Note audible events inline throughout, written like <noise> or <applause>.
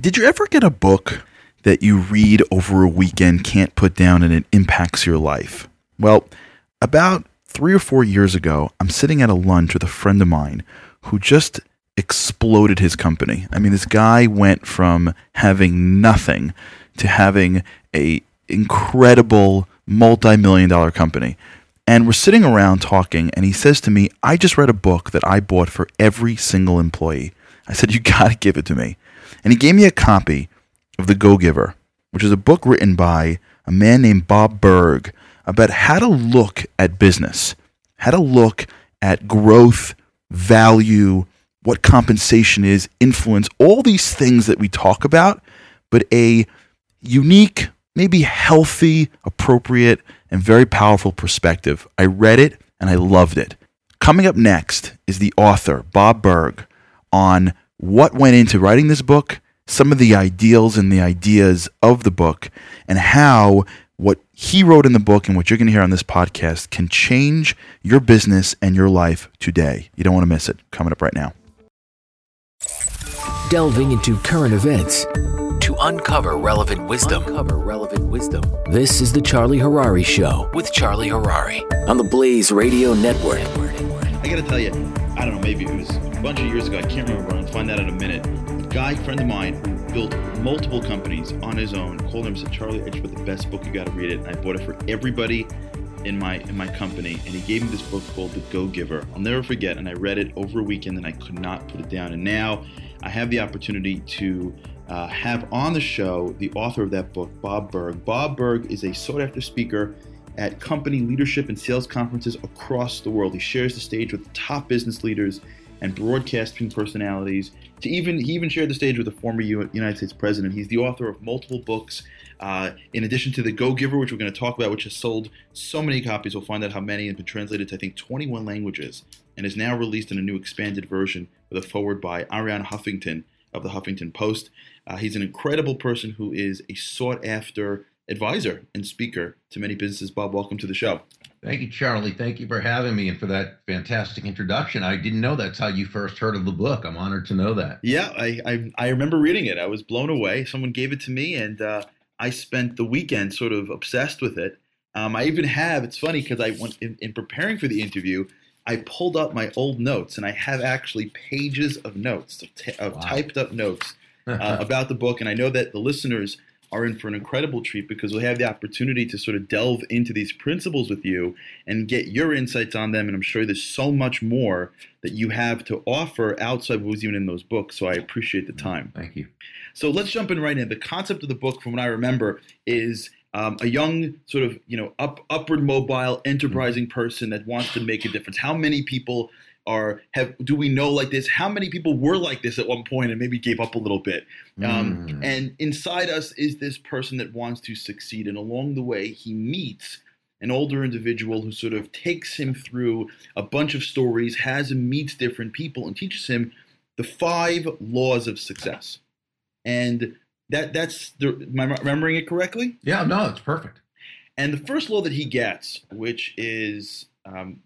Did you ever get a book that you read over a weekend, can't put down, and it impacts your life? Well, about three or four years ago, I'm sitting at a lunch with a friend of mine who just exploded his company. I mean, this guy went from having nothing to having a incredible multi-million dollar company. And we're sitting around talking, and he says to me, I just read a book that I bought for every single employee. I said, You got to give it to me. And he gave me a copy of The Go Giver, which is a book written by a man named Bob Burg about how to look at business, how to look at growth, value, what compensation is, influence, all these things that we talk about, but a unique, maybe healthy, appropriate, and very powerful perspective. I read it and I loved it. Coming up next is the author, Bob Burg, on what went into writing this book, some of the ideals and the ideas of the book, and how what he wrote in the book and what you're going to hear on this podcast can change your business and your life today. You don't want to miss it. Coming up right now. Delving into current events to uncover relevant wisdom. Uncover relevant wisdom. This is the Charlie Harary Show with Charlie Harary on the Blaze Radio Network. I gotta tell you, I don't know, maybe it was a bunch of years ago. I can't remember. I'll find out in a minute. A guy, friend of mine, who built multiple companies on his own, called him and said, "Charlie, read the best book. You got to read it." And I bought it for everybody in my in my company, and he gave me this book called The Go Giver. I'll never forget. And I read it over a weekend, and I could not put it down. And now I have the opportunity to uh, have on the show the author of that book, Bob Burg. Bob Burg is a sought after speaker at company leadership and sales conferences across the world. He shares the stage with top business leaders and broadcasting personalities. To even he even shared the stage with a former United States president. He's the author of multiple books. Uh, in addition to the Go Giver, which we're going to talk about, which has sold so many copies, we'll find out how many and been translated to I think 21 languages, and is now released in a new expanded version with a forward by Arianna Huffington of the Huffington Post. Uh, he's an incredible person who is a sought after advisor and speaker to many businesses. Bob, welcome to the show. Thank you, Charlie. Thank you for having me and for that fantastic introduction. I didn't know that's how you first heard of the book. I'm honored to know that. Yeah, I I, I remember reading it. I was blown away. Someone gave it to me, and uh, I spent the weekend sort of obsessed with it. Um, I even have. It's funny because I went in, in preparing for the interview. I pulled up my old notes, and I have actually pages of notes, of, t- of wow. typed up notes <laughs> uh, about the book. And I know that the listeners are in for an incredible treat because we'll have the opportunity to sort of delve into these principles with you and get your insights on them. And I'm sure there's so much more that you have to offer outside of what was even in those books. So I appreciate the time. Thank you. So let's jump in right in. The concept of the book, from what I remember, is um, a young sort of you know up, upward mobile enterprising person that wants to make a difference how many people are have do we know like this? How many people were like this at one point and maybe gave up a little bit? Um, mm. and inside us is this person that wants to succeed. And along the way he meets an older individual who sort of takes him through a bunch of stories has him meets different people and teaches him the five laws of success. And that that's the, am I remembering it correctly? Yeah no it's perfect. And the first law that he gets which is um,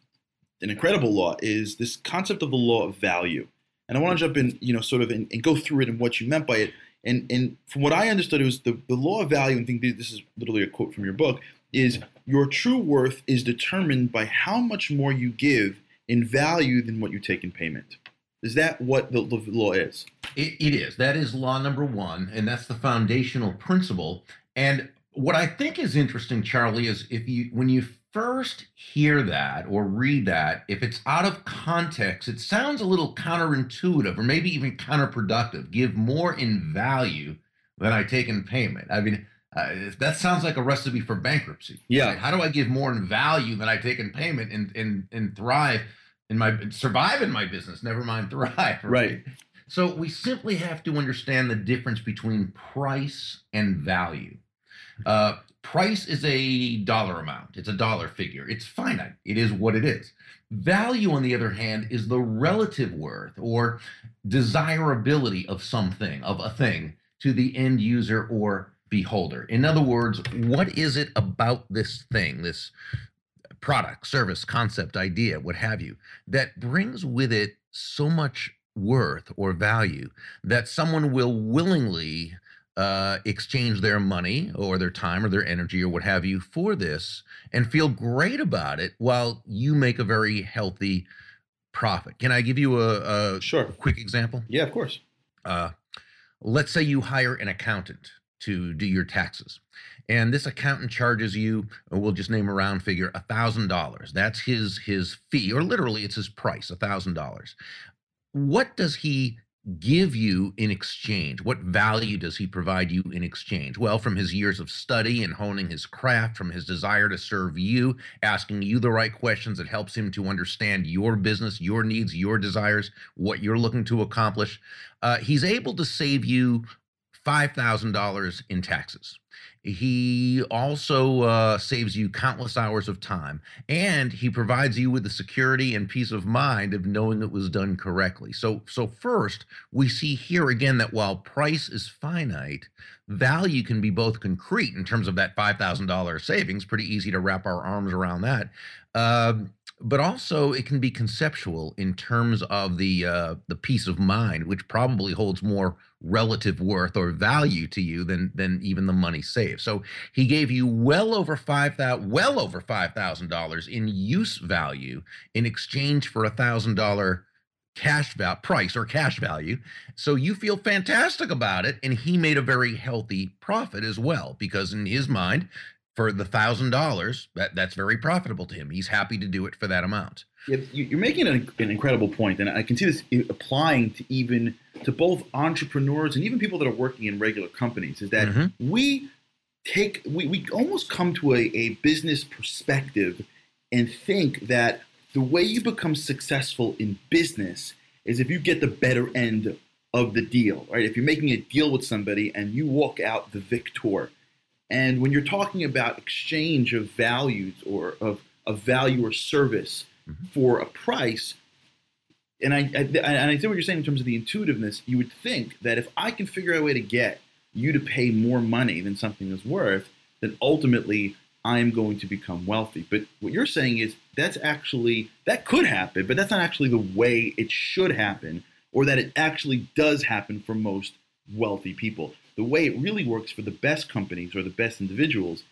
an incredible law is this concept of the law of value. And I want to jump in, you know, sort of and, and go through it and what you meant by it. And and from what I understood, it was the, the law of value, and I think this is literally a quote from your book, is your true worth is determined by how much more you give in value than what you take in payment. Is that what the, the law is? It, it is. That is law number one, and that's the foundational principle. And what I think is interesting, Charlie, is if you when you first hear that or read that, if it's out of context, it sounds a little counterintuitive or maybe even counterproductive. Give more in value than I take in payment. I mean, uh, that sounds like a recipe for bankruptcy. Yeah. Right? How do I give more in value than I take in payment and and and thrive in my survive in my business? Never mind <laughs> thrive. Right. So we simply have to understand the difference between price and value. Uh, price is a dollar amount. It's a dollar figure. It's finite. It is what it is. Value, on the other hand, is the relative worth or desirability of something, of a thing, to the end user or beholder. In other words, what is it about this thing, this product, service, concept, idea, what have you, that brings with it so much worth or value that someone will willingly uh, exchange their money or their time or their energy or what have you for this and feel great about it while you make a very healthy profit. Can I give you a, a Sure. quick example? Yeah, of course. Uh, let's say you hire an accountant to do your taxes and this accountant charges you we'll just name a round figure a thousand dollars that's his his fee or literally it's his price a thousand dollars what does he give you in exchange what value does he provide you in exchange well from his years of study and honing his craft from his desire to serve you asking you the right questions that helps him to understand your business your needs your desires what you're looking to accomplish uh, he's able to save you $5,000 in taxes. He also uh, saves you countless hours of time, and he provides you with the security and peace of mind of knowing it was done correctly. So, so first, we see here again that while price is finite, value can be both concrete in terms of that $5,000 savings. Pretty easy to wrap our arms around that. Um, but also it can be conceptual in terms of the uh, the peace of mind, which probably holds more relative worth or value to you than than even the money saved. So he gave you well over five thousand well over five thousand dollars in use value in exchange for a thousand dollar cash val price or cash value. So you feel fantastic about it, and he made a very healthy profit as well because in his mind for the thousand dollars that that's very profitable to him he's happy to do it for that amount Yeah, you're making an, an incredible point, and I can see this applying to even to both entrepreneurs and even people that are working in regular companies. Is that Mhm. we take we, we almost come to a, a business perspective and think that the way you become successful in business is if you get the better end of the deal, right? If you're making a deal with somebody and you walk out the victor. And when you're talking about exchange of values or of, of value or service mm-hmm. for a price, and I, I and I see what you're saying in terms of the intuitiveness. You would think that if I can figure out a way to get you to pay more money than something is worth, then ultimately I am going to become wealthy. But what you're saying is that's actually that could happen, but that's not actually the way it should happen, or that it actually does happen for most wealthy people. The way it really works for the best companies or the best individuals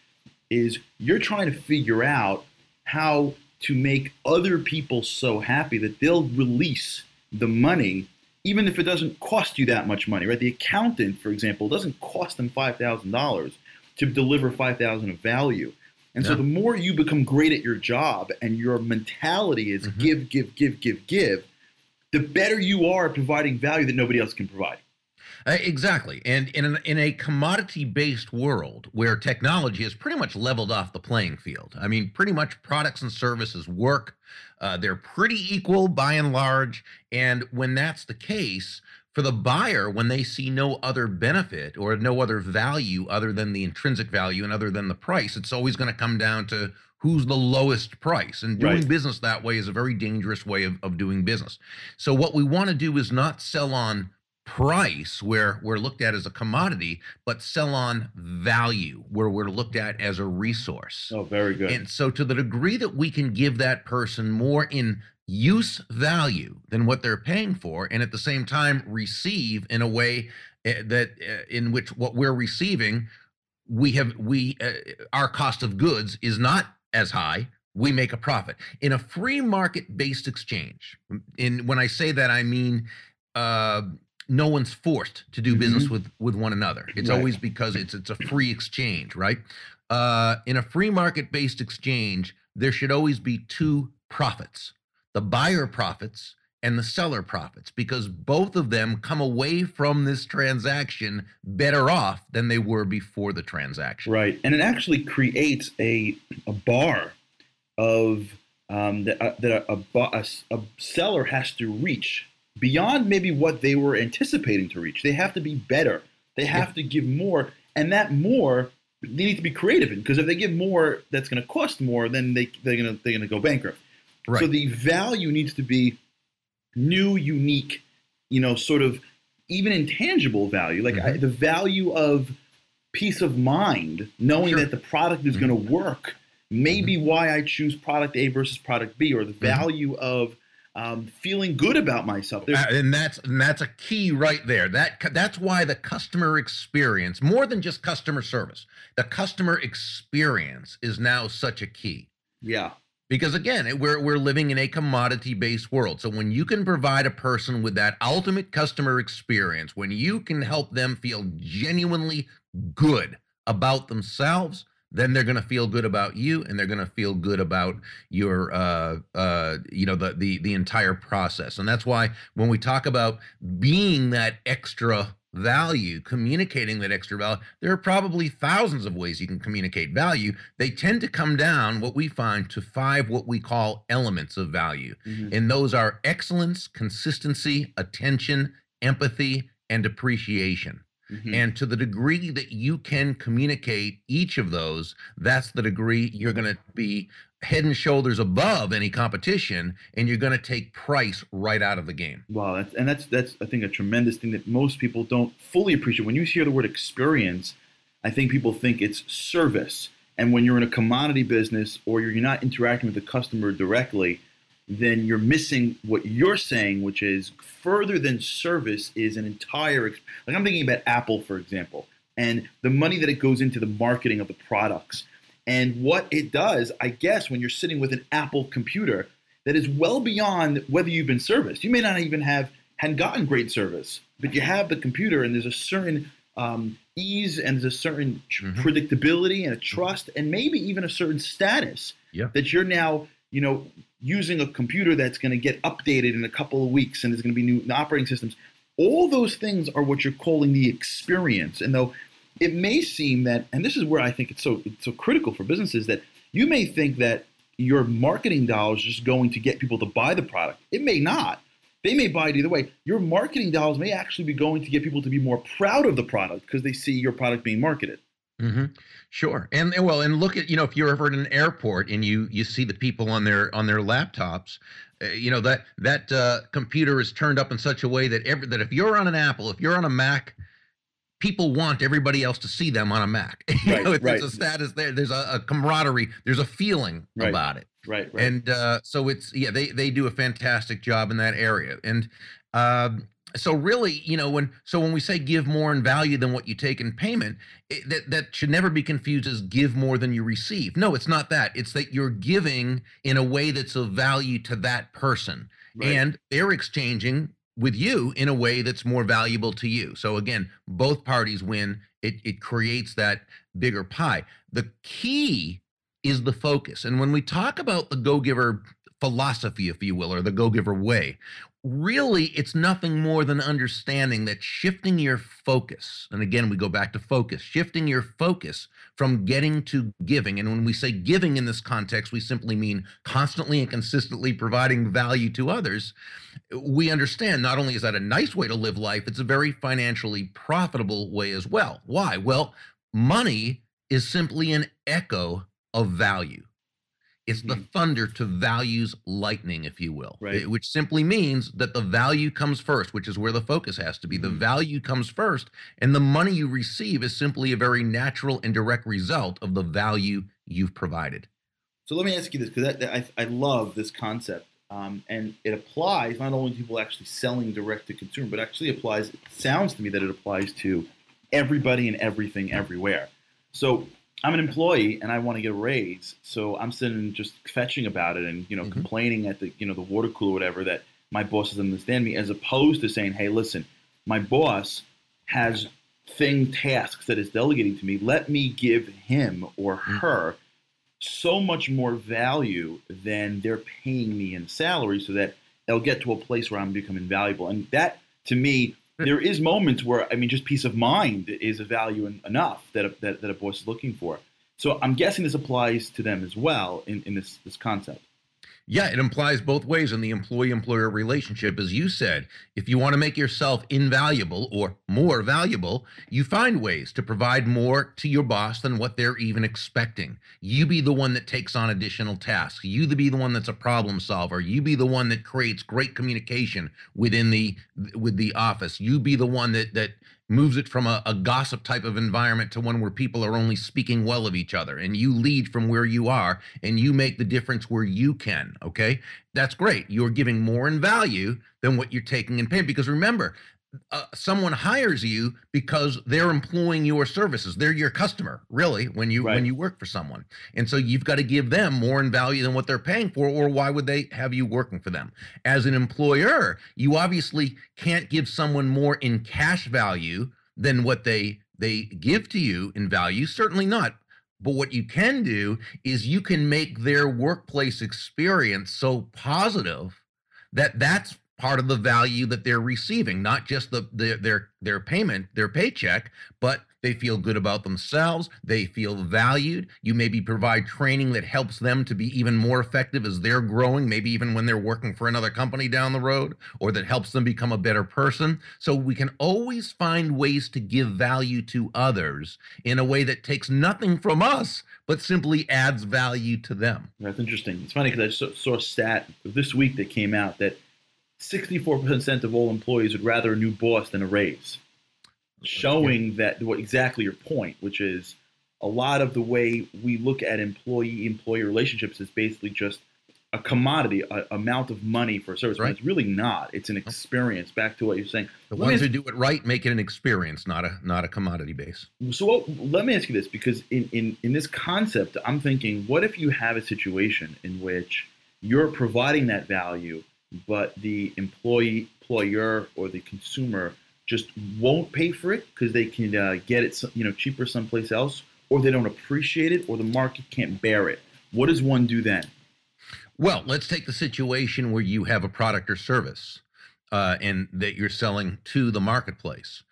is you're trying to figure out how to make other people so happy that they'll release the money even if it doesn't cost you that much money right? The accountant for example doesn't cost them $5000 to deliver 5000 of value. And so the more you become great at your job and your mentality is Mhm. give give give give give the better you are at providing value that nobody else can provide Uh, exactly. And in, an, in a commodity based world where technology has pretty much leveled off the playing field i mean pretty much products and services work uh, they're pretty equal by and large. And when that's the case for the buyer when they see no other benefit or no other value other than the intrinsic value and other than the price it's always going to come down to who's the lowest price. And doing Right. business that way is a very dangerous way of, of doing business. So what we want to do is not sell on price where we're looked at as a commodity but sell on value where we're looked at as a resource oh very good and so, to the degree that we can give that person more in use value than what they're paying for, and at the same time receive in a way eh, that uh, in which what we're receiving, we have we uh, our cost of goods is not as high we make a profit. In a free market based exchange, in when I say that I mean uh, no one's forced to do business Mhm. with with one another. It's Right. always because it's it's a free exchange, right? Uh, in a free market based exchange, there should always be two profits: the buyer profits and the seller profits, because both of them come away from this transaction better off than they were before the transaction. Right, and it actually creates a a bar of um, that, uh, that a, a, bu- a s- a seller has to reach beyond maybe what they were anticipating to reach. They have to be better. They have to give more, and that more they need to be creative in because if they give more, that's going to cost more. Then they they're going to they're going to go bankrupt. Right. So the value needs to be new, unique, you know, sort of even intangible value, like I, mm-hmm. the value of peace of mind, knowing Sure. that the product is mm-hmm. going to work, may be mm-hmm. why I choose product A versus product B, or the value of um, feeling good about myself. There's, Uh, and that's and that's a key right there. That that's why the customer experience, more than just customer service, the customer experience is now such a key. yeah, Because again, we're we're living in a commodity-based world. So when you can provide a person with that ultimate customer experience, when you can help them feel genuinely good about themselves, then they're going to feel good about you, and they're going to feel good about your, uh, uh, you know, the the the entire process. And that's why when we talk about being that extra value, communicating that extra value, there are probably thousands of ways you can communicate value. They tend to come down, what we find, to five what we call elements of value. Mhm. And those are excellence, consistency, attention, empathy, and appreciation. Mhm. And to the degree that you can communicate each of those, that's the degree you're going to be head and shoulders above any competition, and you're going to take price right out of the game. Wow, that's, and that's that's I think a tremendous thing that most people don't fully appreciate. When you hear the word experience, I think people think it's service. And when you're in a commodity business or you're not interacting with the customer directly, then you're missing what you're saying, which is further than service is an entire. Like I'm thinking about Apple, for example, and the money that it goes into the marketing of the products. And what it does, I guess, when you're sitting with an Apple computer, that is well beyond whether you've been serviced. You may not even have hadn't gotten great service, but you have the computer, and there's a certain um, ease and there's a certain Mhm. predictability and a trust, and maybe even a certain status Yeah. that you're now, you know, using a computer that's going to get updated in a couple of weeks, and there's going to be new operating systems. All those things are what you're calling the experience, and though it may seem that, and this is where I think it's so it's so critical for businesses that you may think that your marketing dollars just going to get people to buy the product. It may not. They may buy it either way. Your marketing dollars may actually be going to get people to be more proud of the product because they see your product being marketed. Hmm Sure, and and well, and look at you know if you're ever at an airport and you you see the people on their on their laptops, uh, you know that that uh, computer is turned up in such a way that every that if you're on an Apple, if you're on a Mac, people want everybody else to see them on a Mac. <laughs> You Right, know, right. it's a status there. There's a, a camaraderie. There's a feeling Right. about it. Right, right. and uh, so it's yeah they they do a fantastic job in that area and um, so really you know when so when we say give more in value than what you take in payment it, that that should never be confused as give more than you receive no it's not that it's that you're giving in a way that's of value to that person Right. and they're exchanging with you in a way that's more valuable to you so again both parties win it it creates that bigger pie the key is the focus. And when we talk about the go giver philosophy, if you will, or the go giver way, really it's nothing more than understanding that shifting your focus, and again, we go back to focus, shifting your focus from getting to giving. And when we say giving in this context, we simply mean constantly and consistently providing value to others. We understand not only is that a nice way to live life, it's a very financially profitable way as well. Why? Well, money is simply an echo of value. It's the thunder to values lightning, if you will, Right. which simply means that the value comes first, which is where the focus has to be. The value comes first, and the money you receive is simply a very natural and direct result of the value you've provided. So let me ask you this, because I, I love this concept, um, and it applies not only to people actually selling direct to consumer, but actually applies. It sounds to me that it applies to everybody and everything everywhere. So I'm an employee and I want to get a raise, so I'm sitting just fetching about it and you know Mhm. complaining at the you know the water cooler or whatever that my boss doesn't understand me, as opposed to saying, hey, listen, my boss has thing tasks that is delegating to me. Let me give him or her so much more value than they're paying me in salary, so that they'll get to a place where I'm becoming valuable. And that to me. <laughs> There is moments where I mean, just peace of mind is a value en- enough that a, that, that a boss is looking for. So I'm guessing this applies to them as well in, in this this concept. Yeah, it implies both ways in the employee employer relationship. As you said, if you want to make yourself invaluable or more valuable, you find ways to provide more to your boss than what they're even expecting. You be the one that takes on additional tasks. You be the one that's a problem solver. You be the one that creates great communication within the with the office. You be the one that that moves it from a, a gossip type of environment to one where people are only speaking well of each other and you lead from where you are and you make the difference where you can okay? That's great. You're giving more in value than what you're taking in pay because remember uh, someone hires you because they're employing your services. They're your customer really when you when you work for someone. And so you've got to give them more in value than what they're paying for or why would they have you working for them? As an employer you obviously can't give someone more in cash value than what they they give to you in value certainly not. But what you can do is you can make their workplace experience so positive that that's part of the value that they're receiving not just the, the their their payment their paycheck but they feel good about themselves. They feel valued. You maybe provide training that helps them to be even more effective as they're growing maybe even when they're working for another company down the road or that helps them become a better person. So we can always find ways to give value to others in a way that takes nothing from us but simply adds value to them. That's interesting. It's funny because I saw, saw a stat this week that came out that 64% of all employees would rather a new boss than a raise, showing that what exactly your point, which is a lot of the way we look at employee employee relationships is basically just a commodity, a amount of money for a service. Right. It's really not. It's an experience. Back to what you're saying. the Let ones ask- who do it right make it an experience not a not a commodity base So what, let me ask you this, because in, in, in this concept, I'm thinking, what if you have a situation in which you're providing that value, but the employee, employer, or the consumer just won't pay for it because they can uh, get it, you know, cheaper someplace else, or they don't appreciate it, or the market can't bear it. What does one do then? Well, let's take the situation where you have a product or service uh, and that you're selling to the marketplace.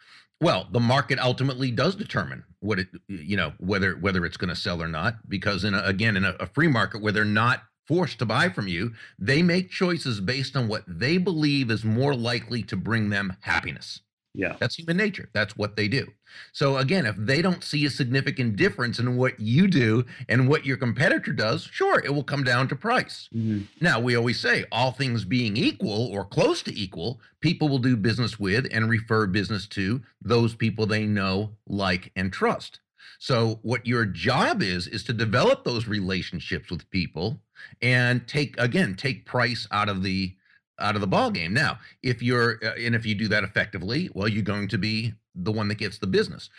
Well, the market ultimately does determine what it, you know, whether whether it's going to sell or not. Because in a, again, in a, a free market where they're not forced to buy from you, they make choices based on what they believe is more likely to bring them happiness. Yeah. That's human nature. That's what they do. So again, if they don't see a significant difference in what you do and what your competitor does, sure, it will come down to price. Mm-hmm. Now, we always say all things being equal or close to equal, people will do business with and refer business to those people they know, like, and trust. So what your job is is to develop those relationships with people and take again, take price out of the out of the ball game. Now, if you're uh, and if you do that effectively, well, you're going to be the one that gets the business.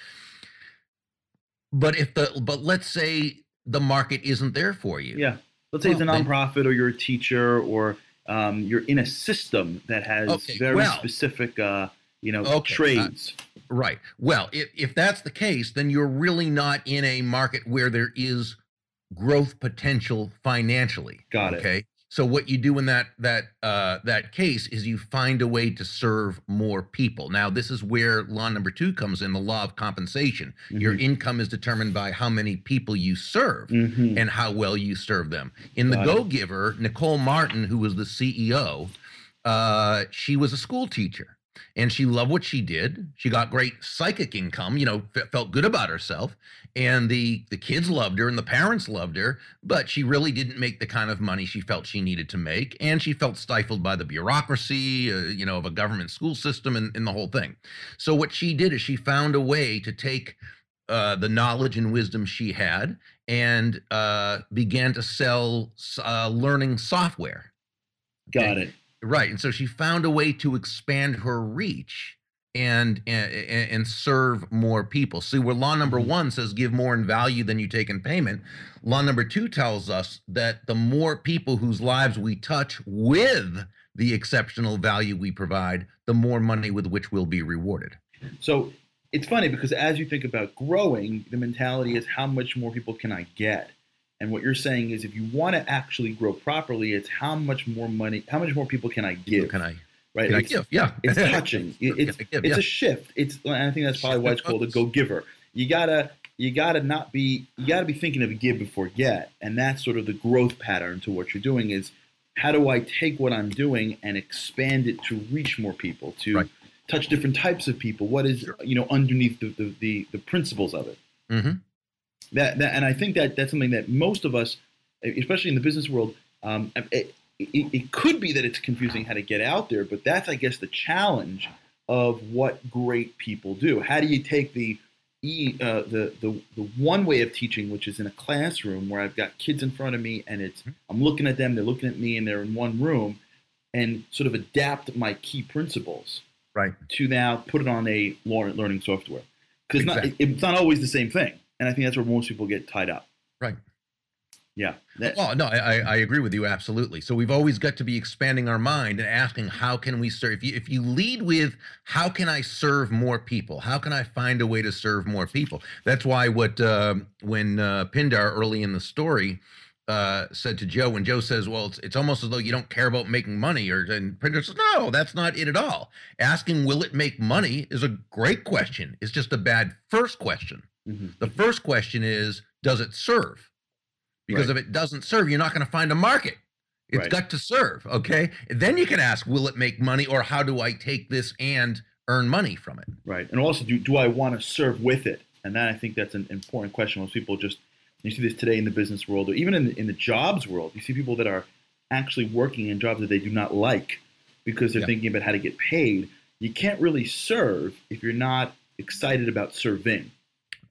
But if the but let's say the market isn't there for you. Yeah. Let's say it's a Well, then- nonprofit, or you're a teacher, or um, you're in a system that has Okay, very well- specific, uh, you know, Okay, uh, trades. Right. Well, if, if that's the case, then you're really not in a market where there is growth potential financially. Got it. Okay. So what you do in that that uh, that case is you find a way to serve more people. Now, this is where law number two comes in: the law of compensation. Your Mhm. income is determined by how many people you serve Mhm. and how well you serve them. In the Got it. Go Giver, Nicole Martin, who was the CEO, uh, she was a school teacher and she loved what she did. She got great psychic income, you know, fe- felt good about herself, and the the kids loved her and the parents loved her, but she really didn't make the kind of money she felt she needed to make, and she felt stifled by the bureaucracy, uh, you know, of a government school system and, and the whole thing. So what she did is she found a way to take uh, the knowledge and wisdom she had and uh, began to sell uh, learning software. Got it. Right. And so she found a way to expand her reach and and, and serve more people. See, where law number Mm-hmm. one says give more in value than you take in payment, law number two tells us that the more people whose lives we touch with the exceptional value we provide, the more money with which we'll be rewarded. So it's funny because as you think about growing, the mentality is how much more people can I get? And what you're saying is if you want to actually grow properly, it's how much more money, how much more people can I give? Can I? Right? It's- give? Yeah. it's <laughs> touching. It's give? it's Yeah. a shift. It's I think that's probably why it's called a go giver. You gotta you gotta not be you gotta be thinking of give before get, and that's sort of the growth pattern to what you're doing is how do I take what I'm doing and expand it to reach more people to Right. touch different types of people? What is you know underneath the the, the, the principles of it? hmm that, that and I think that that's something that most of us, especially in the business world, um, it, it, it could be that it's confusing how to get out there, but that's I guess the challenge of what great people do. How do you take the e uh, the, the the one way of teaching, which is in a classroom where I've got kids in front of me and it's I'm looking at them, they're looking at me, and they're in one room, and sort of adapt my key principles Right. to now put it on a learning software because Exactly. it's not always the same thing, and I think that's where most people get tied up. Right. Yeah. That- Well, no, I, I agree with you absolutely. So we've always got to be expanding our mind and asking, how can we serve? If you, if you lead with, how can I serve more people? How can I find a way to serve more people? That's why what um when uh, Pindar early in the story uh, said to Joe, when Joe says, "Well, it's, it's almost as though you don't care about making money," or and Pindar says, "No, that's not it at all." Asking, "Will it make money?" is a great question. It's just a bad first question. Mhm. The first question is, does it serve? Because Right. if it doesn't serve, you're not going to find a market. It's Right. got to serve. Okay. And then you can ask, will it make money or how do I take this and earn money from it? Right. And also, do, do I want to serve with it? And that I think that's an important question. Most people just, you see this today in the business world or even in the, in the jobs world. You see people that are actually working in jobs that they do not like because they're thinking about how to get paid. You can't really serve if you're not excited about serving.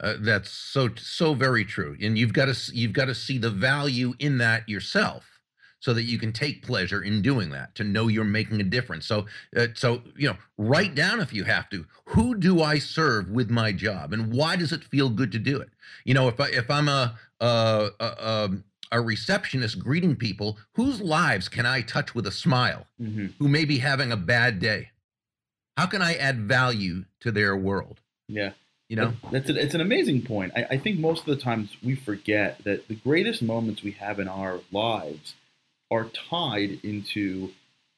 Uh, that's so so very true, and you've got to you've got to see the value in that yourself, so that you can take pleasure in doing that. To know you're making a difference. So uh, so you know, write down if you have to. Who do I serve with my job, and why does it feel good to do it? You know, if I if I'm a a, a, um, a receptionist greeting people, whose lives can I touch with a smile? Mm-hmm. Who may be having a bad day? How can I add value to their world? Yeah. You know. That's a, it's an amazing point. I, I think most of the times we forget that the greatest moments we have in our lives are tied into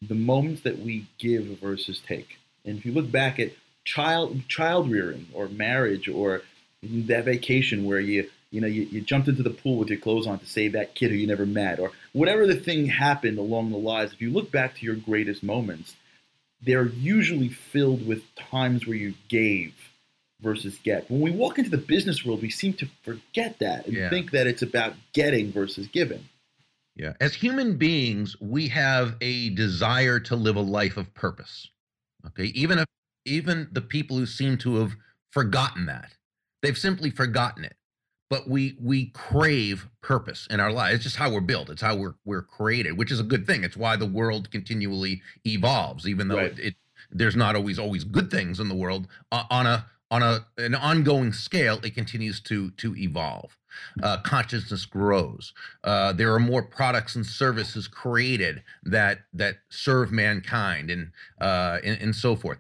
the moments that we give versus take. And if you look back at child child rearing or marriage or that vacation where you you know you, you jumped into the pool with your clothes on to save that kid who you never met or whatever the thing happened along the lines, if you look back to your greatest moments, they're usually filled with times where you gave versus get. When we walk into the business world, we seem to forget that and Yeah. think that it's about getting versus giving. Yeah. As human beings, we have a desire to live a life of purpose. Okay. Even if even the people who seem to have forgotten that, they've simply forgotten it. But we we crave purpose in our lives. It's just how we're built. It's how we're we're created, which is a good thing. It's why the world continually evolves, even though Right. it, it there's not always always good things in the world. Uh, on a on a an ongoing scale, it continues to to evolve. Uh, consciousness grows uh, there are more products and services created that that serve mankind and uh, and, and so forth.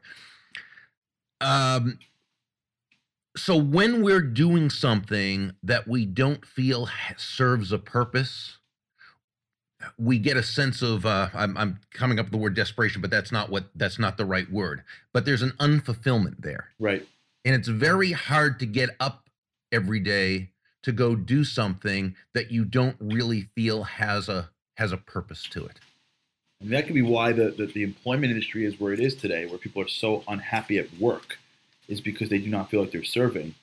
Um, so when we're doing something that we don't feel serves a purpose, we get a sense of uh, I'm, I'm coming up with the word desperation, but that's not what that's not the right word. But there's an unfulfillment there Right. And it's very hard to get up every day to go do something that you don't really feel has a has a purpose to it And that could be why the, the, the employment industry is where it is today, where people are so unhappy at work, is because they do not feel like they're serving.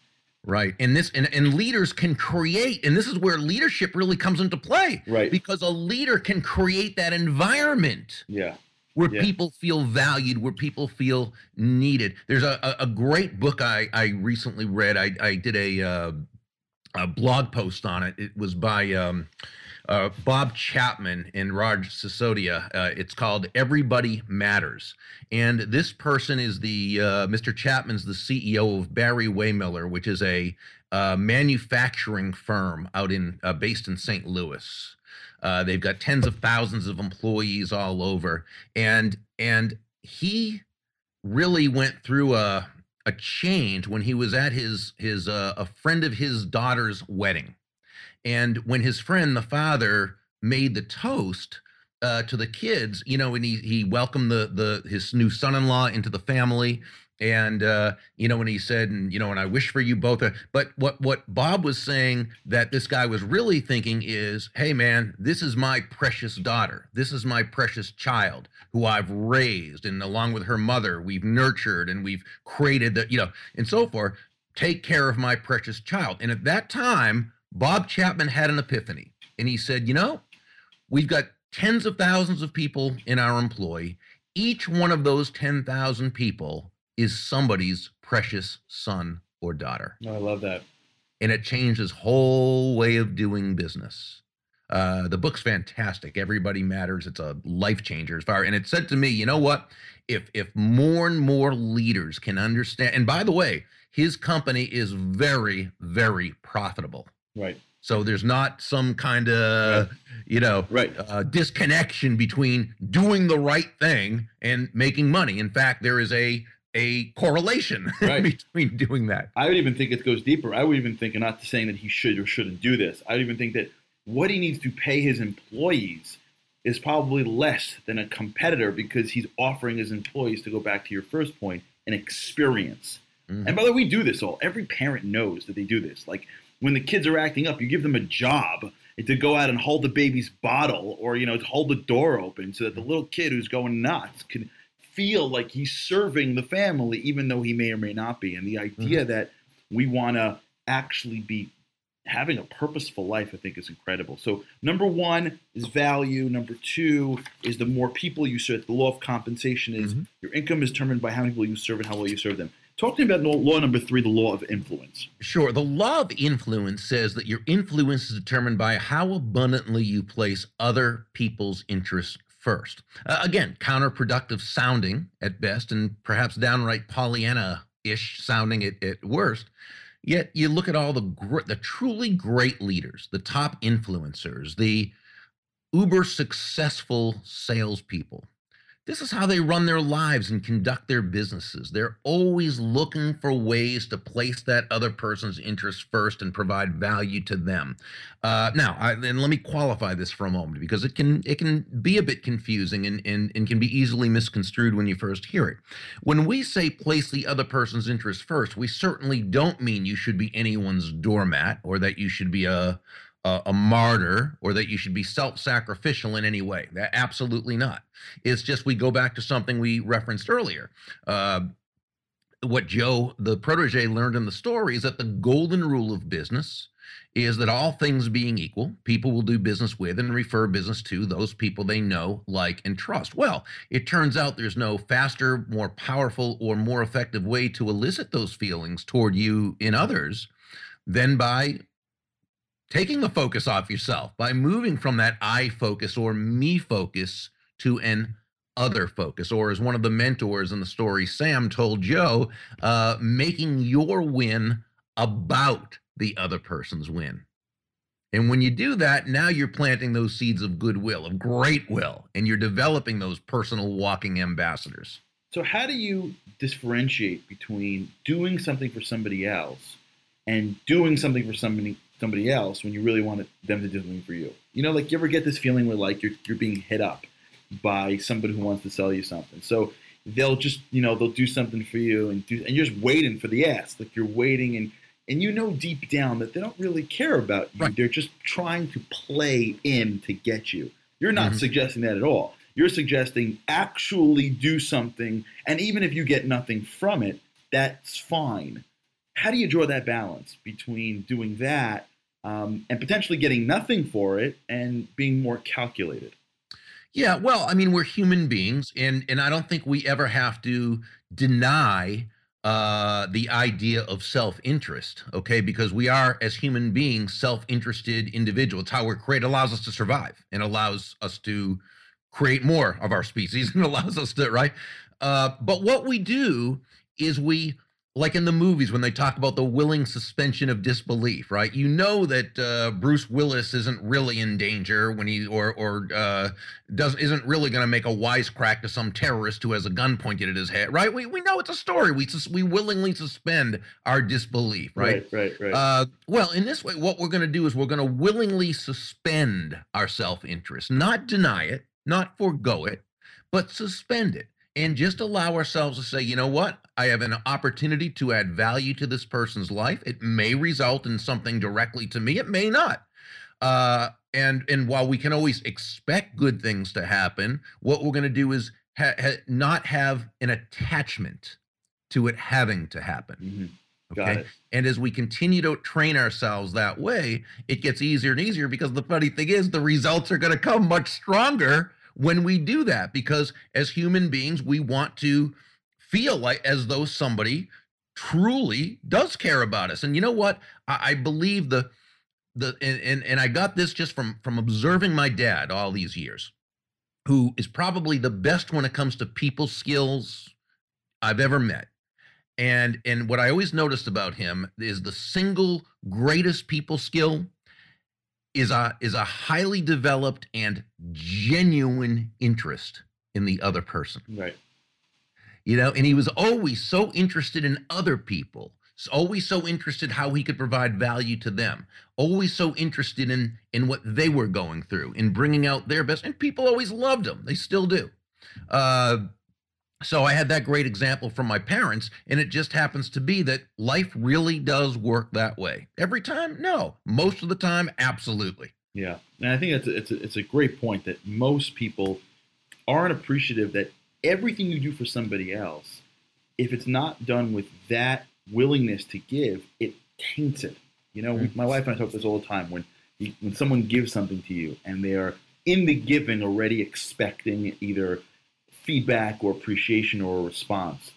right and this and, and leaders can create and this is where leadership really comes into play Right. because a leader can create that environment Yeah. Where Yeah. people feel valued, where people feel needed. There's a, a, great book I, I recently read. I, I did a, uh, a blog post on it. It was by um, uh, Bob Chapman and Raj Sisodia. Uh, it's called Everybody Matters, and this person is the uh, Mr. Chapman's the CEO of Barry Wehmiller, which is a uh, manufacturing firm out in uh, based in St. Louis. Uh, they've got tens of thousands of employees all over, and and he really went through a a change when he was at his his uh, a friend of his daughter's wedding, and when his friend the father made the toast uh, to the kids, you know, and he he welcomed the the his new son-in-law into the family, and uh, you know when he said and you know and i wish for you both. Uh, but what what bob was saying that this guy was really thinking is hey man this is my precious daughter. This is my precious child who i've raised and along with her mother we've nurtured and we've created the you know and so forth take care of my precious child. And at that time bob chapman had an epiphany and he said you know we've got tens of thousands of people in our employ. Each one of those 10,000 people is somebody's precious son or daughter. Oh, I love that. And it changed his whole way of doing business. Uh, the book's fantastic. Everybody matters. It's a life changer as far. And it said to me, you know what? If if more and more leaders can understand, and by the way, his company is very very profitable. Right. So there's not some kind of right. you know right. uh, disconnection between doing the right thing and making money. In fact, there is a a correlation <laughs> right. between doing that. I would even think it goes deeper. I would even think, and not saying that he should or shouldn't do this, I would even think that what he needs to pay his employees is probably less than a competitor because he's offering his employees, to go back to your first point, an experience. Mm-hmm. And by the way, we do this all. Every parent knows that they do this. Like when the kids are acting up, you give them a job to go out and hold the baby's bottle or, you know, to hold the door open so that the little kid who's going nuts can feel like he's serving the family, even though he may or may not be. And the idea mm-hmm. that we want to actually be having a purposeful life, I think, is incredible. So, number one is value. Number two is the more people you serve. The law of compensation is mm-hmm. your income is determined by how many people you serve and how well you serve them. Talking about law number three, the law of influence. Sure. The law of influence says that your influence is determined by how abundantly you place other people's interests first. Uh, again, counterproductive sounding at best, and perhaps downright Pollyanna ish sounding at, at worst. Yet you look at all the gr- the truly great leaders, the top influencers, the uber successful salespeople, this is how they run their lives and conduct their businesses. They're always looking for ways to place that other person's interest first and provide value to them. Uh, now, I, and let me qualify this for a moment because it can it can be a bit confusing and, and, and can be easily misconstrued when you first hear it. When we say place the other person's interest first, we certainly don't mean you should be anyone's doormat or that you should be a a, martyr or that you should be self-sacrificial in any way. That absolutely not. It's just we go back to something we referenced earlier. Uh, what Joe, the protege, learned in the story is that the golden rule of business is that all things being equal, people will do business with and refer business to those people they know, like, and trust. Well, it turns out there's no faster, more powerful, or more effective way to elicit those feelings toward you in others than by taking the focus off yourself by moving from that I focus or me focus to an other focus, or as one of the mentors in the story, Sam told Joe, uh, making your win about the other person's win. And when you do that, now you're planting those seeds of goodwill, of great will, and you're developing those personal walking ambassadors. So, how do you differentiate between doing something for somebody else and doing something for somebody somebody else when you really want them to do something for you. You know, like you ever get this feeling where like you're you're being hit up by somebody who wants to sell you something. So they'll just you know they'll do something for you and do and you're just waiting for the ass like you're waiting and and you know deep down that they don't really care about you. Right. They're just trying to play in to get you. You're not mm-hmm. suggesting that at all. You're suggesting actually do something, and even if you get nothing from it, that's fine how do you draw that balance between doing that um, and potentially getting nothing for it and being more calculated? Yeah, well, I mean, we're human beings, and and I don't think we ever have to deny uh, the idea of self-interest. Okay, because we are as human beings self-interested individuals. It's how we're created. Allows us to survive and allows us to create more of our species <laughs> and allows us to right. Uh, but what we do is we like in the movies when they talk about the willing suspension of disbelief, right? You know that uh, Bruce Willis isn't really in danger when he or or uh, does isn't really going to make a wisecrack to some terrorist who has a gun pointed at his head, right? We we know it's a story. We sus- we willingly suspend our disbelief, right? Right, right, right. Uh, well, in this way, what we're going to do is we're going to willingly suspend our self interest, not deny it, not forego it, but suspend it and just allow ourselves to say, you know what? I have an opportunity to add value to this person's life. It may result in something directly to me, it may not. Uh, and and while we can always expect good things to happen, what we're going to do is ha- ha- not have an attachment to it having to happen. Mhm. Got Okay. it. And as we continue to train ourselves that way, it gets easier and easier because the funny thing is, the results are going to come much stronger when we do that. Because as human beings, we want to feel like as though somebody truly does care about us. And you know what? I, I believe the the and, and and I got this just from from observing my dad all these years, who is probably the best when it comes to people skills I've ever met. And and what I always noticed about him is the single greatest people skill is a is a highly developed and genuine interest in the other person. Right. You know, and he was always so interested in other people. Always so interested how he could provide value to them. Always so interested in in what they were going through, in bringing out their best. And people always loved him. They still do. Uh, so I had that great example from my parents, and it just happens to be that life really does work that way. Every time, no. Most of the time, absolutely. Yeah, and I think that's a, it's a, it's a great point that most people aren't appreciative that everything you do for somebody else, if it's not done with that willingness to give, it taints it. You know, we, my wife and I talk this all the time. When you, when someone gives something to you and they are in the giving already expecting either feedback or appreciation or a response,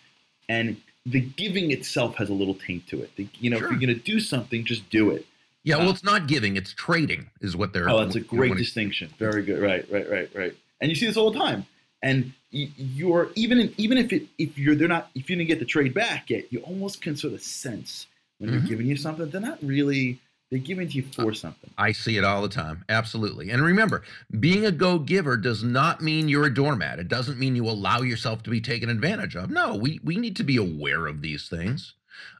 and the giving itself has a little taint to it. The, you know, Sure. if you're going to do something, just do it. Yeah, well, Uh, it's not giving; it's trading, is what they're. Oh, that's a great distinction. Very good. Right, right, right, right. And you see this all the time. And you're even in, even if it if you're they're not if you didn't get the trade back yet, you almost can sort of sense when Mhm. they're giving you something. They're not really they're giving to you Uh, for something. I see it all the time. Absolutely. And remember, being a go giver does not mean you're a doormat. It doesn't mean you allow yourself to be taken advantage of. No, we, we need to be aware of these things.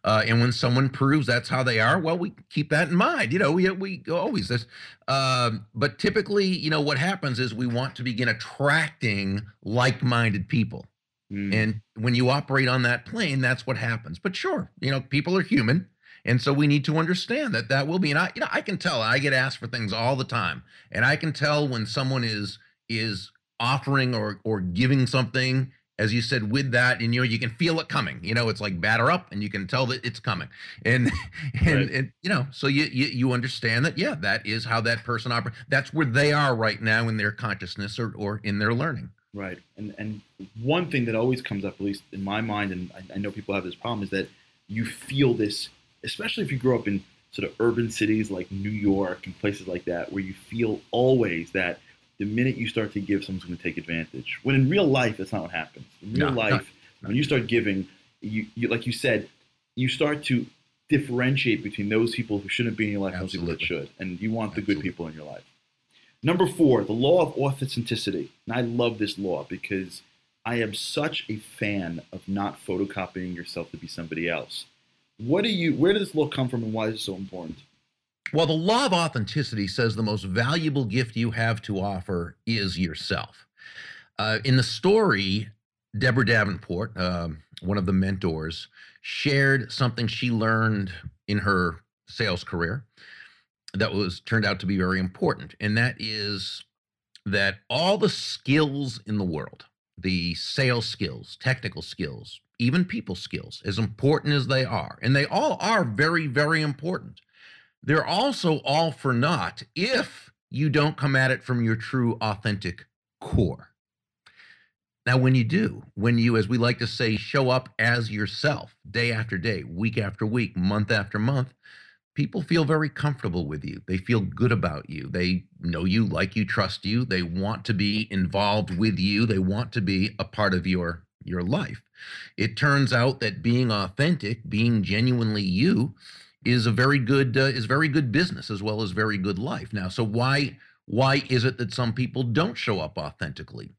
Uh, and when someone proves that's how they are, well, we keep that in mind. You know, we, we always this. Um, but typically, you know, what happens is we want to begin attracting like minded people. Mm. And when you operate on that plane, that's what happens. But sure, you know, people are human. And so we need to understand that that will be. And I, you know, I can tell. I get asked for things all the time, and I can tell when someone is is offering or or giving something, as you said, with that, and you know, you can feel it coming. You know, it's like batter up, and you can tell that it's coming. And <laughs> and, Right. and you know, so you, you you understand that. Yeah, that is how that person operates. That's where they are right now in their consciousness or or in their learning. Right. And and one thing that always comes up, at least in my mind, and I, I know people have this problem, is that you feel this, especially if you grow up in sort of urban cities like New York and places like that, where you feel always that the minute you start to give, someone's going to take advantage. When in real life, that's not what happens. In real No, life, not- when you start giving, you, you like you said, you start to differentiate between those people who shouldn't be in your life and those people that should, and you want the good people in your life. Number four, the law of authenticity. And I love this law because I am such a fan of not photocopying yourself to be somebody else. What do you? Where did this law come from, and why is it so important? Well, the law of authenticity says the most valuable gift you have to offer is yourself. Uh, in the story, Deborah Davenport, um, one of the mentors, shared something she learned in her sales career that was turned out to be very important, and that is that all the skills in the world, the sales skills, technical skills, even people skills, as important as they are, and they all are very, very important they're also all for naught if you don't come at it from your true authentic core Now, when you do, when you, as we like to say, show up as yourself day after day, week after week, month after month, people feel very comfortable with you. They feel good about you. They know you, like you, trust you. They want to be involved with you. They want to be a part of your your life. It turns out that being authentic, being genuinely you, is a very good uh, is very good business as well as very good life. Now, so why why is it that some people don't show up authentically?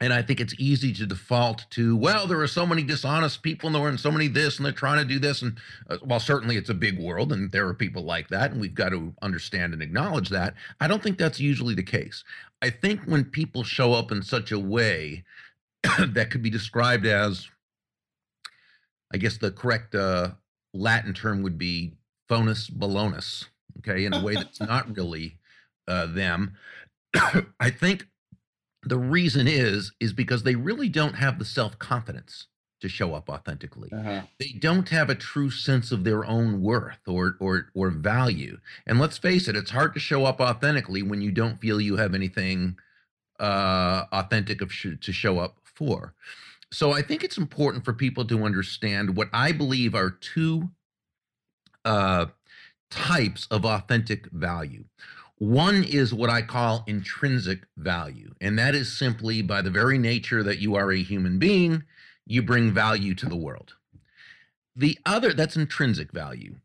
And I think it's easy to default to, well, there are so many dishonest people in the world and so many this, and they're trying to do this. And uh, while certainly it's a big world and there are people like that, and we've got to understand and acknowledge that, I don't think that's usually the case. I think when people show up in such a way <coughs> that could be described as, I guess the correct uh, Latin term would be phonus balonus, okay, in a way that's <laughs> not really uh, them. <coughs> I think the reason is is because they really don't have the self-confidence to show up authentically. Uh-huh. They don't have a true sense of their own worth or or or value. And let's face it, it's hard to show up authentically when you don't feel you have anything uh, authentic of sh- to show up for. So I think it's important for people to understand what I believe are two uh, types of authentic value. One is what I call intrinsic value, and that is simply by the very nature that you are a human being, you bring value to the world. The other, that's intrinsic value.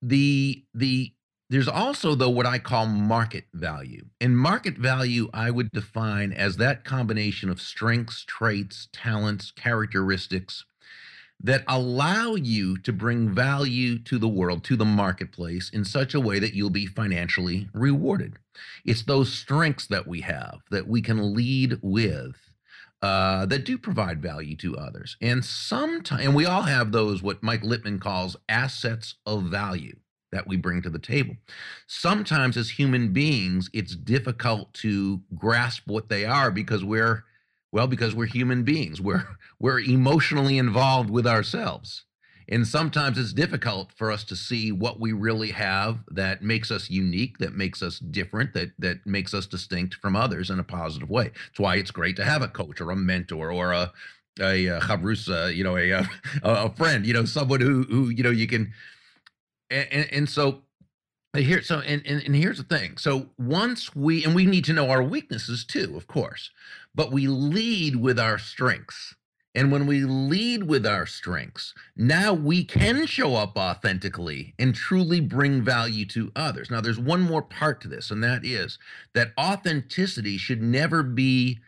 The the there's also though what I call market value. And market value I would define as that combination of strengths, traits, talents, characteristics that allow you to bring value to the world, to the marketplace in such a way that you'll be financially rewarded. It's those strengths that we have that we can lead with. Uh, that do provide value to others. And sometimes, and we all have those, what Mike Litman calls assets of value that we bring to the table. Sometimes, as human beings, it's difficult to grasp what they are because we're well, because we're human beings. We're <laughs> we're emotionally involved with ourselves. And sometimes it's difficult for us to see what we really have that makes us unique, that makes us different, that that makes us distinct from others in a positive way. That's why it's great to have a coach or a mentor or a a, a chavrusa, you know, a, uh, <laughs> a a friend, you know, someone who who you know you can. And, and so uh, here so and, and and here's the thing. So once we and we need to know our weaknesses too of course but we lead with our strengths. And when we lead with our strengths now we can show up authentically and truly bring value to others. Now there's one more part to this and that is that authenticity should never be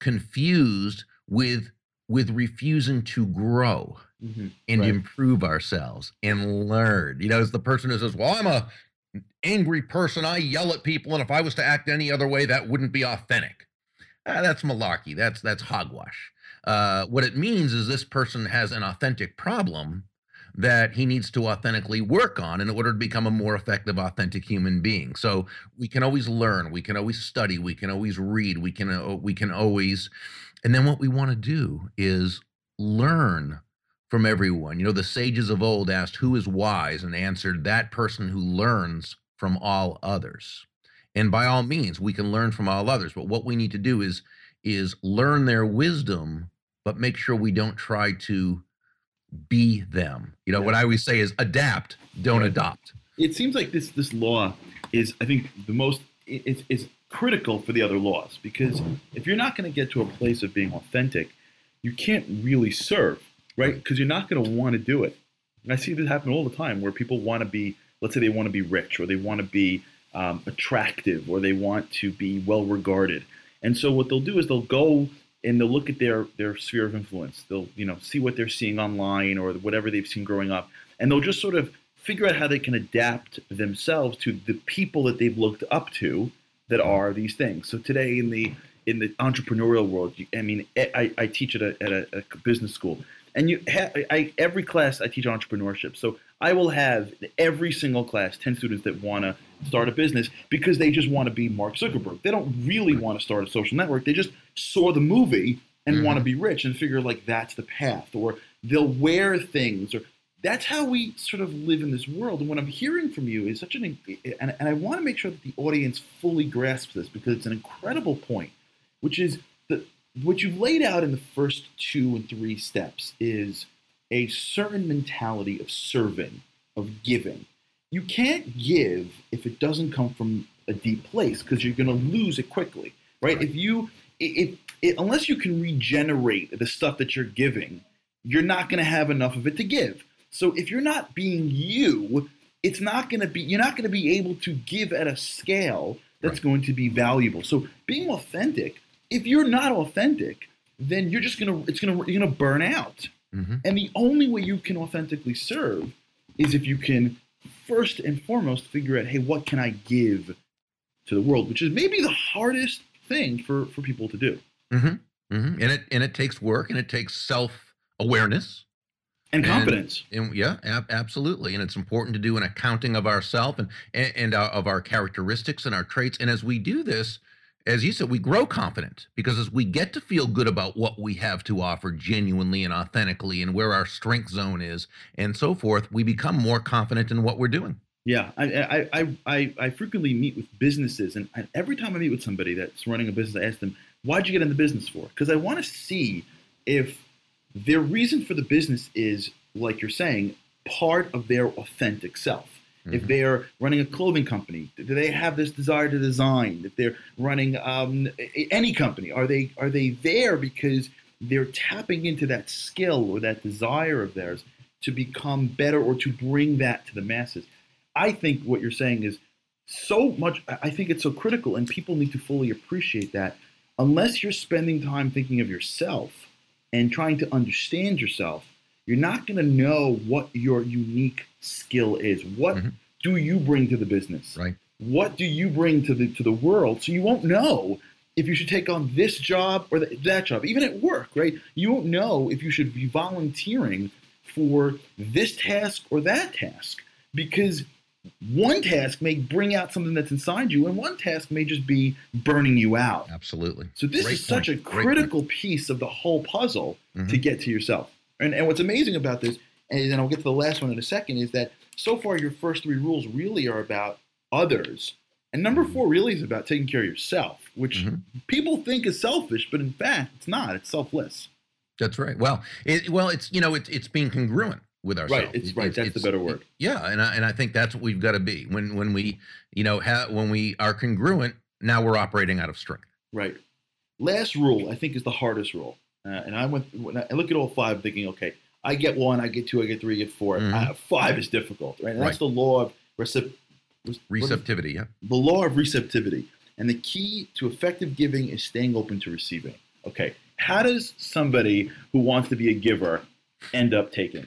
confused with with refusing to grow mm-hmm. and right. improve ourselves and learn. You know, as the person who says, Well, I'm a angry person, I yell at people, and if I was to act any other way, that wouldn't be authentic. Ah, that's malarkey. That's that's hogwash. Uh, what it means is this person has an authentic problem that he needs to authentically work on in order to become a more effective, authentic human being. So we can always learn, we can always study, we can always read, we can uh, we can always and then what we want to do is learn from everyone. You know, the sages of old asked, Who is wise? and answered, That person who learns from all others. And by all means, we can learn from all others. But what we need to do is, is learn their wisdom, but make sure we don't try to be them. You know, what I always say is adapt, don't adopt. It seems like this this law is, I think, the most is, is critical for the other laws because if you're not going to get to a place of being authentic, you can't really serve, right? Because you're not going to want to do it. And I see this happen all the time where people want to be, let's say they want to be rich or they want to be um, attractive or they want to be well regarded. And so what they'll do is they'll go and they'll look at their their sphere of influence. They'll you know see what they're seeing online or whatever they've seen growing up, and they'll just sort of figure out how they can adapt themselves to the people that they've looked up to that are these things. So today in the in the entrepreneurial world, I mean, I, I teach at a, at a, a business school, and you ha- I, every class I teach entrepreneurship. So I will have every single class ten students that want to start a business because they just want to be Mark Zuckerberg. They don't really want to start a social network. They just saw the movie and mm-hmm. want to be rich and figure like that's the path, or they'll wear things or that's how we sort of live in this world. And what I'm hearing from you is such an, and, and I want to make sure that the audience fully grasps this because it's an incredible point, which is what you've laid out in the first two and three steps is a certain mentality of serving, of giving. You can't give if it doesn't come from a deep place because you're going to lose it quickly, right? If you, if, if unless you can regenerate the stuff that you're giving, you're not going to have enough of it to give. So if you're not being you, it's not going to be you're not going to be able to give at a scale that's Right. going to be valuable. So being authentic, if you're not authentic, then you're just going to it's to you're to burn out. Mhm. And the only way you can authentically serve is if you can first and foremost figure out, hey, what can I give to the world, which is maybe the hardest thing for for people to do. Mhm. And it and it takes work and it takes self awareness. And And- confidence. And yeah, ab- absolutely. And it's important to do an accounting of ourself and and, and uh, of our characteristics and our traits. And as we do this, as you said, we grow confident because as we get to feel good about what we have to offer genuinely and authentically and where our strength zone is and so forth, we become more confident in what we're doing. Yeah, I, I, I, I, frequently meet with businesses, and every time I meet with somebody that's running a business, I ask them, "Why'd you get in the business for?" Because I want to see if their reason for the business is, like you're saying, part of their authentic self. If they're running a clothing company, do they have this desire to design? If they're running um, any company, are they are they there because they're tapping into that skill or that desire of theirs to become better or to bring that to the masses? I think what you're saying is so much. I think it's so critical, and people need to fully appreciate that. Unless you're spending time thinking of yourself and trying to understand yourself, you're not going to know what your unique skill is. What Mhm. do you bring to the business? Right. What do you bring to the to the world? So you won't know if you should take on this job or th- that job, even at work, right? You won't know if you should be volunteering for this task or that task because one task may bring out something that's inside you, and one task may just be burning you out. Absolutely. So this Great is such a point. Critical piece of the whole puzzle to Mhm. get to yourself. And and what's amazing about this, and then I'll get to the last one in a second, is that so far your first three rules really are about others. And number Mm-hmm. four really is about taking care of yourself, which Mhm. people think is selfish, but in fact it's not. It's selfless. That's right. Well, it, well, it's you know, it's it's being congruent with ourselves. Right. it's- right, that's the better word. Yeah, and I, and I think that's what we've got to be when when we you know have when we are congruent. Now we're operating out of strength. Right. Last rule, I think, is the hardest rule. Uh, and I went, when I look at all five, thinking, okay, I get one, I get two, I get three, I get 4 Mhm. Uh, five is difficult, right? And that's the law of Receptivity. Yeah. the law of receptivity. And the key to effective giving is staying open to receiving. Okay. How does somebody who wants to be a giver end up taking?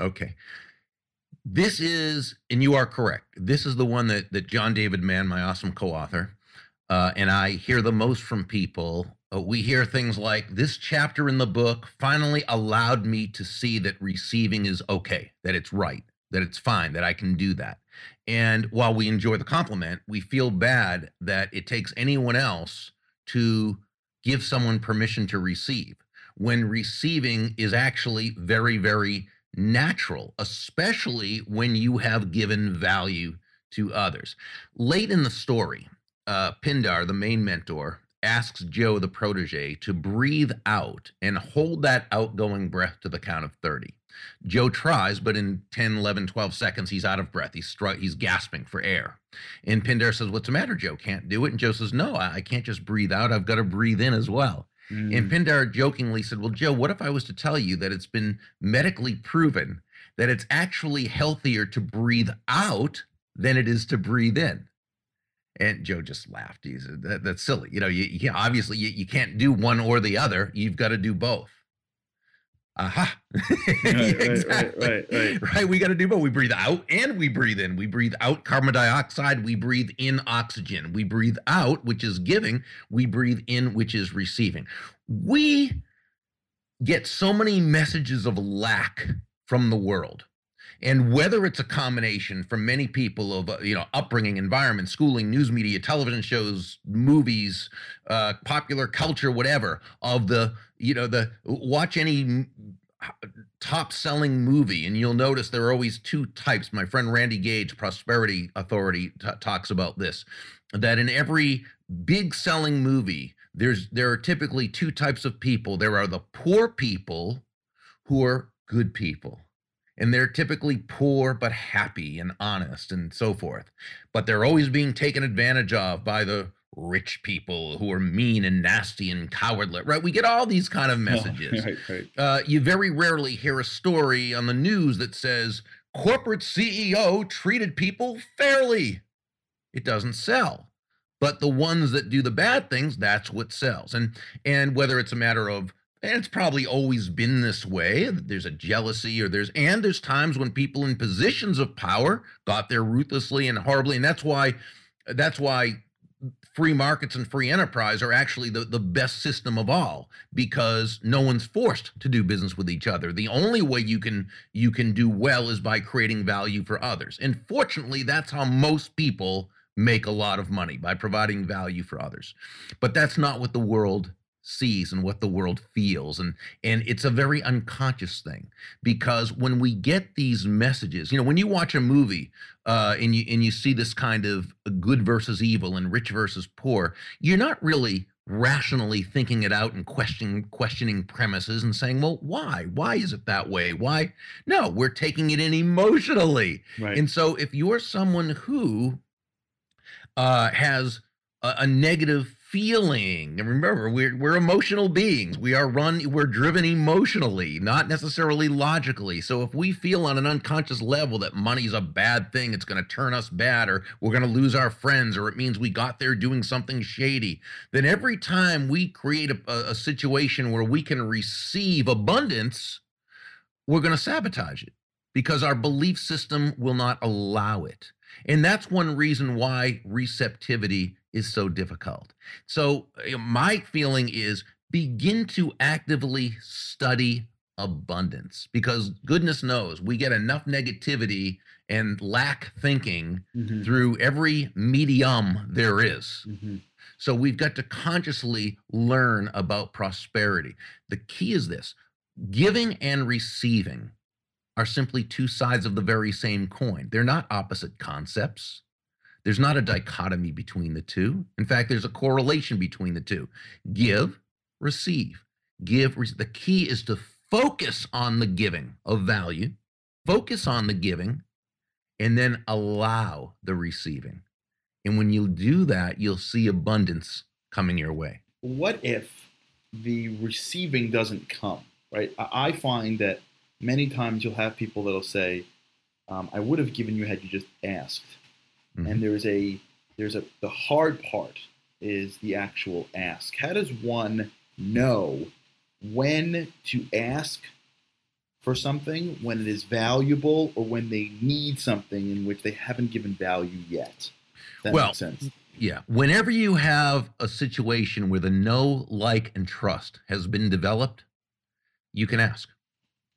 Okay. This is, and you are correct. This is the one that that John David Mann, my awesome co-author, uh, and I hear the most from people. Uh, we hear things like, "This chapter in the book finally allowed me to see that receiving is okay, that it's right, that it's fine, that I can do that." And while we enjoy the compliment, we feel bad that it takes anyone else to give someone permission to receive when receiving is actually very, very natural, especially when you have given value to others. Late in the story, uh, Pindar, the main mentor, asks Joe, the protege, to breathe out and hold that outgoing breath to the count of 30. Joe tries, but in 10, 11, 12 seconds, he's out of breath. He's, str- he's gasping for air. And Pindar says, What's the matter, Joe? Can't do it? And Joe says, No, I, I can't just breathe out. I've got to breathe in as well. And mm. Pindar jokingly said, Well, Joe, what if I was to tell you that it's been medically proven that it's actually healthier to breathe out than it is to breathe in? And Joe just laughed. He said, that, That's silly. You know, you, you obviously you, you can't do one or the other. You've got to do both. Aha. <laughs> right, exactly. right, right. Right, we got to do both. We breathe out and we breathe in. We breathe out carbon dioxide. We breathe in oxygen. We breathe out, which is giving. We breathe in, which is receiving. We get so many messages of lack from the world. And whether it's a combination from many people of uh, you know upbringing, environment, schooling, news media, television shows, movies, uh, popular culture, whatever, of the you know the watch any top selling movie and you'll notice there are always two types my friend randy gage prosperity authority t- talks about this that in every big selling movie there's there are typically two types of people. There are the poor people who are good people. And they're typically poor but happy and honest and so forth. But they're always being taken advantage of by the rich people who are mean and nasty and cowardly, right? We get all these kind of <laughs> messages. right, right. Uh, you very rarely hear a story on the news that says corporate CEO treated people fairly. It doesn't sell. But the ones that do the bad things, that's what sells. And and whether it's a matter of and it's probably always been this way. There's a jealousy, or there's and there's times when people in positions of power got there ruthlessly and horribly, and that's why that's why free markets and free enterprise are actually the, the best system of all because no one's forced to do business with each other the only way you can you can do well is by creating value for others and fortunately that's how most people make a lot of money by providing value for others but that's not what the world sees and what the world feels and and it's a very unconscious thing because when we get these messages you know when you watch a movie uh, and you and you see this kind of good versus evil and rich versus poor you're not really rationally thinking it out and questioning questioning premises and saying well why? Why is it that way? Why? No we're taking it in emotionally. Right. and so if you're someone who uh, has a, a negative feeling, and remember, we're we're emotional beings. We are run, we're driven emotionally, not necessarily logically. So if we feel on an unconscious level that money's a bad thing, it's going to turn us bad, or we're going to lose our friends, or it means we got there doing something shady, then every time we create a, a, a situation where we can receive abundance, we're going to sabotage it because our belief system will not allow it. And that's one reason why receptivity is so difficult. So, uh, my feeling is begin to actively study abundance because goodness knows we get enough negativity and lack thinking Mhm. through every medium there is. Mhm. So we've got to consciously learn about prosperity. The key is this giving and receiving are simply two sides of the very same coin. They're not opposite concepts. There's not a dichotomy between the two. In fact, there's a correlation between the two. Give, receive. Give, the key is to focus on the giving of value, focus on the giving, and then allow the receiving. And when you do that, you'll see abundance coming your way. what if the receiving doesn't come right i I find that many times you'll have people that'll say um, i would have given you had you just asked Mhm. and there's a there's a the hard part is the actual ask how does one know when to ask for something when it is valuable or when they need something in which they haven't given value yet that Well, makes sense Yeah. Whenever you have a situation where the know, like, and trust has been developed, you can ask.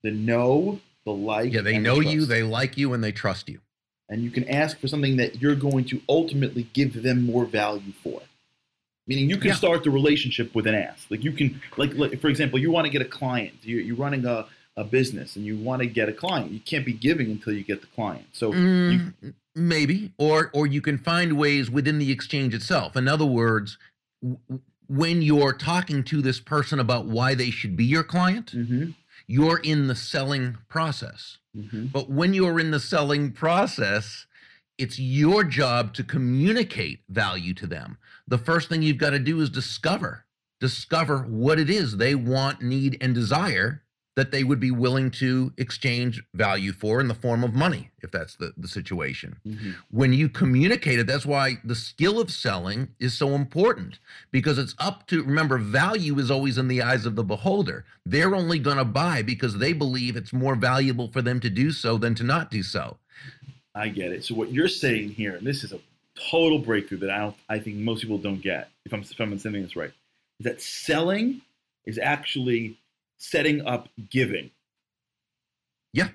the know the like Yeah, they know you, they like you, and they trust you. And you can ask for something that you're going to ultimately give them more value for. Meaning, you can Yeah. start the relationship with an ask. Like you can, like, like for example, you want to get a client. You're, you're running a, a business, and you want to get a client. You can't be giving until you get the client. So, you, Mm, maybe, or or you can find ways within the exchange itself. In other words, w- when you're talking to this person about why they should be your client, Mhm, you're in the selling process. mhm. But when you're in the selling process, it's your job to communicate value to them. The first thing you've got to do is discover discover what it is they want, need and desire that they would be willing to exchange value for in the form of money if that's the, the situation. Mhm. When you communicate it, that's why the skill of selling is so important because it's up to remember value is always in the eyes of the beholder. They're only going to buy because they believe it's more valuable for them to do so than to not do so. I get it. So what you're saying here, and this is a total breakthrough that I don't, I think most people don't get. If I'm if I'm understanding this right, is that selling is actually setting up giving. Yeah.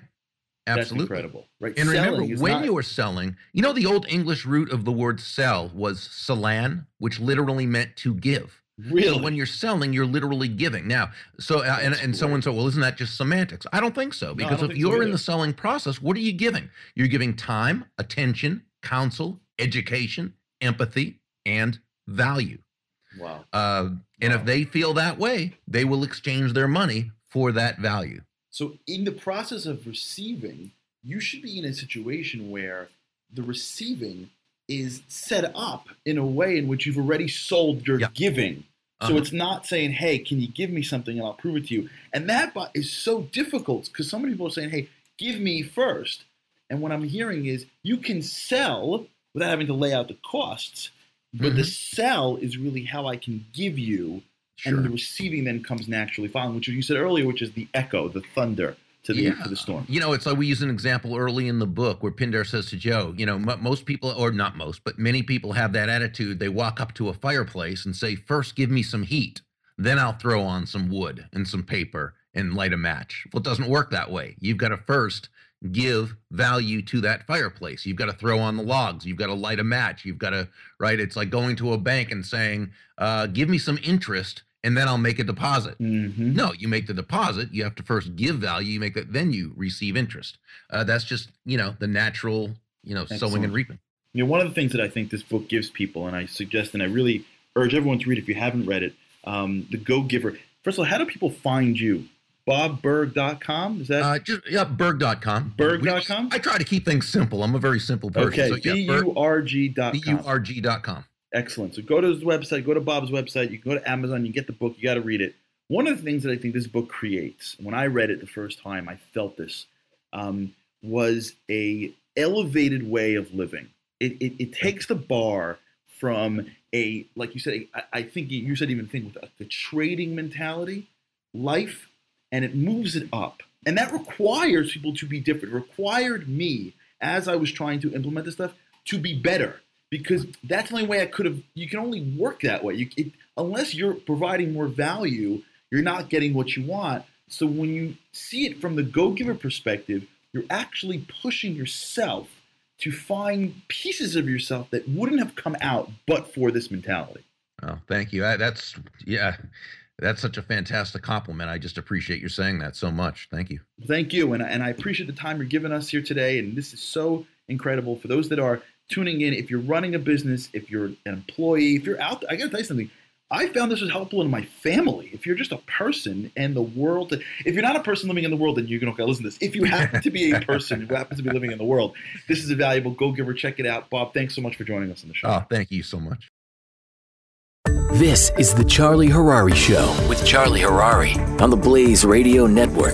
Absolutely. That's incredible, right? And remember, Selling is when not- you were selling, you know, the old English root of the word sell was salan, which literally meant to give. really So when you're selling, you're literally giving. Now, so uh, and, and someone said, well, isn't that just semantics? I don't think so because don't if you're in the selling process, what are you giving? You're giving time, attention, counsel, education, empathy, and value. Wow. Uh, and Wow. if they feel that way, they will exchange their money for that value. So, in the process of receiving, you should be in a situation where the receiving is set up in a way in which you've already sold your Yeah. giving. So Uh-huh. it's not saying, "Hey, can you give me something and I'll prove it to you?" And that is so difficult because some people are saying, "Hey, give me first. And what I'm hearing is you can sell without having to lay out the costs, but the mm-hmm. sell is really how I can give you and the receiving then comes naturally following, which you said earlier, which is the echo, the thunder to the to the storm. You know, it's like we use an example early in the book where Pindar says to Joe, you know, m- most people, or not most, but many people have that attitude. They walk up to a fireplace and say, first, give me some heat. Then I'll throw on some wood and some paper and light a match. Well, it doesn't work that way. You've got to first give value to that fireplace. You've got to throw on the logs. You've got to light a match. You've got to, right? It's like going to a bank and saying, uh, give me some interest and then I'll make a deposit. Mm-hmm. No, you make the deposit. You have to first give value. You make that, then you receive interest. Uh, that's just you know the natural you know sowing and reaping. You know, one of the things that I think this book gives people, and I suggest and I really urge everyone to read if you haven't read it, um, The Go Giver. First of all, how do people find you? BobBurg.com? Is that Uh, just yeah, Burg.com. Burg.com? I try to keep things simple. I'm a very simple person. okay? So, B yeah, U R G dot com. B-U-R-G.com. Excellent. So go to his website, go to Bob's website, you can go to Amazon, you can get the book, you got to read it. One of the things that I think this book creates, when I read it the first time, I felt this, um, was a elevated way of living. It, it, it takes the bar from a, like you said, I, I think you said even think with a, the trading mentality, life, and it moves it up. And that requires people to be different. It required me, as I was trying to implement this stuff, to be better because that's the only way I could have. You can only work that way. You, it, unless you're providing more value, you're not getting what you want. So when you see it from the go-giver perspective, you're actually pushing yourself to find pieces of yourself that wouldn't have come out but for this mentality. Oh, thank you. I, that's yeah, that's such a fantastic compliment. I just appreciate you saying that so much. Thank you. Thank you, and and I appreciate the time you're giving us here today. And this is so incredible for those that are tuning in. If you're running a business, if you're an employee, if you're out, there, I got to tell you something. I found this was helpful in my family. If you're just a person and the world, if you're not a person living in the world, then you're going to listen to this. If you happen to be a <laughs> person who happens to be living in the world, this is a valuable go giver. Check it out. Bob, thanks so much for joining us on the show. Oh, thank you so much. This is the Charlie Harary Show with Charlie Harary on the Blaze Radio Network.